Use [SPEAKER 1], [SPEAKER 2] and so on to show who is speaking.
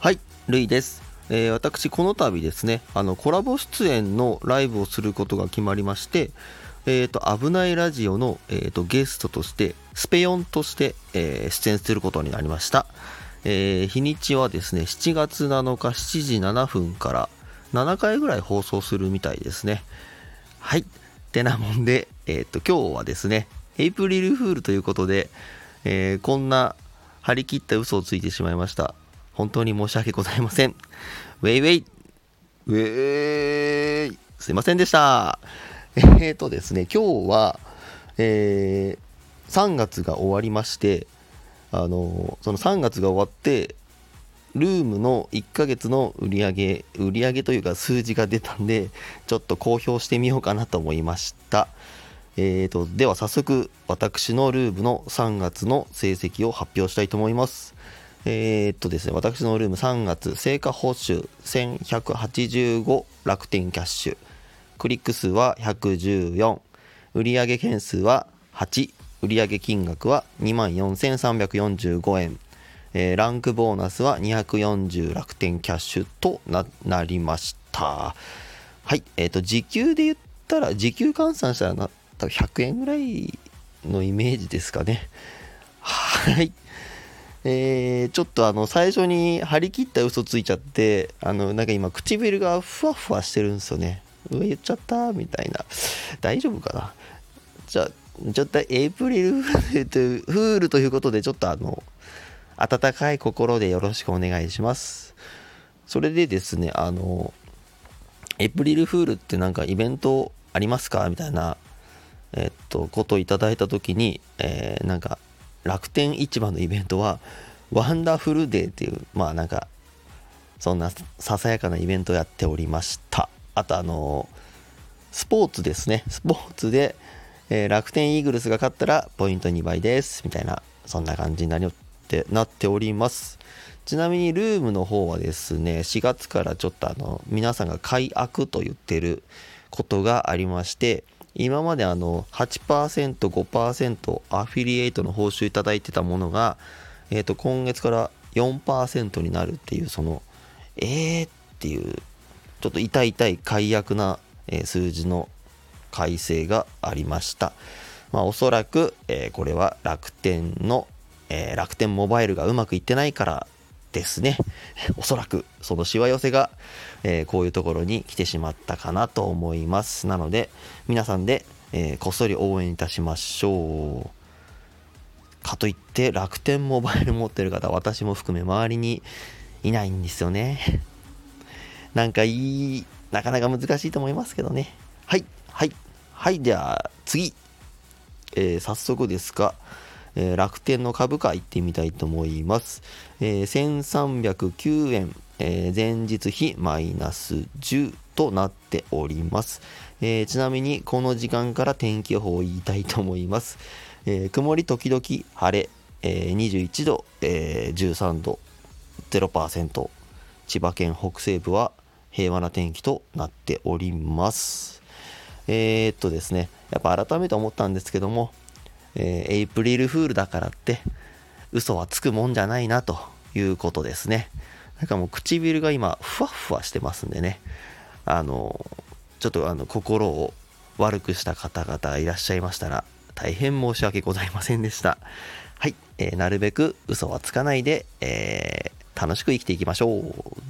[SPEAKER 1] はいるいです。えー、私この度ですねあのコラボ出演のライブをすることが決まりましてえーと、危ないラジオの、えーと、ゲストとしてスペヨンとして、え、出演することになりました、え、日にちはですね7月7日7時7分から7回ぐらい放送するみたいですね。はい。てなもんで、えーと、今日はですねエイプリルフールということで、えこんな張り切った嘘をついてしまいました。本当に申し訳ございません。ウェイウェイ。ウェイ。すいませんでした。えーとですね、今日は、えー、3月が終わりまして、あのその3月が終わって、ルームの1ヶ月の売り上げ、売り上げというか数字が出たんで、ちょっと公表してみようかなと思いました。えーと、では早速、私のルームの3月の成績を発表したいと思います。えー、っとですね、私のルーム3月、成果報酬1185楽天キャッシュ。クリック数は114、売上件数は8、売上金額は24,345円、えー、ランクボーナスは240楽天キャッシュとなりました。はい、えっ、と、時給で言ったら、時給換算したらな、多分100円ぐらいのイメージですかね。はい。えー、ちょっとあの最初に張り切った嘘ついちゃってあのなんか今唇がふわふわしてるんですよね上言っちゃったみたいな。大丈夫かな？じゃあ、ちょっとエイプリルフールということで、ちょっとあの、温かい心でよろしくお願いします。それでですね、あの、エイプリルフールってなんかイベントありますか？みたいな、えっと、こといただいたときに、えー、なんか、楽天市場のイベントは、ワンダフルデーっていう、まあなんか、そんなささやかなイベントをやっておりました。あとあのスポーツですね。スポーツで、えー、楽天イーグルスが勝ったらポイント2倍です。みたいな、そんな感じになりってなっております。ちなみにルームの方はですね、4月からちょっとあの、皆さんが解約と言ってることがありまして、今まであの8%、5%アフィリエイトの報酬いただいてたものが、え、ー、と、今月から4%になるっていう、その、えーっていうちょっと痛い痛い解約な、数字の改正がありました。まあ、おそらく、えー、これは楽天の、えー、楽天モバイルがうまくいってないからですね。おそらくそのしわ寄せが、えー、こういうところに来てしまったかなと思います。なので、皆さんで、えこっそり応援いたしましょう。かといって楽天モバイル持ってる方、私も含め周りにいないんですよね。なんかいい、なかなか難しいと思いますけどね。はい、はい、はい、じゃあ次。えー、早速ですが、えー、楽天の株価行ってみたいと思います。えー、1309円、えー、前日比マイナス10となっております。えー、ちなみにこの時間から天気予報を言いたいと思います。えー、曇り時々晴れ、えー、21度、えー、13度、0%。千葉県北西部は平和な天気となっております。えー、っとですね、やっぱ改めて思ったんですけども、えー、エイプリルフールだからって嘘はつくもんじゃないなということですね。なんかもう唇が今ふわふわしてますんでね、あの、ちょっとあの心を悪くした方々いらっしゃいましたら大変申し訳ございませんでした。はい、えー、なるべく嘘はつかないで、えー、楽しく生きていきましょう。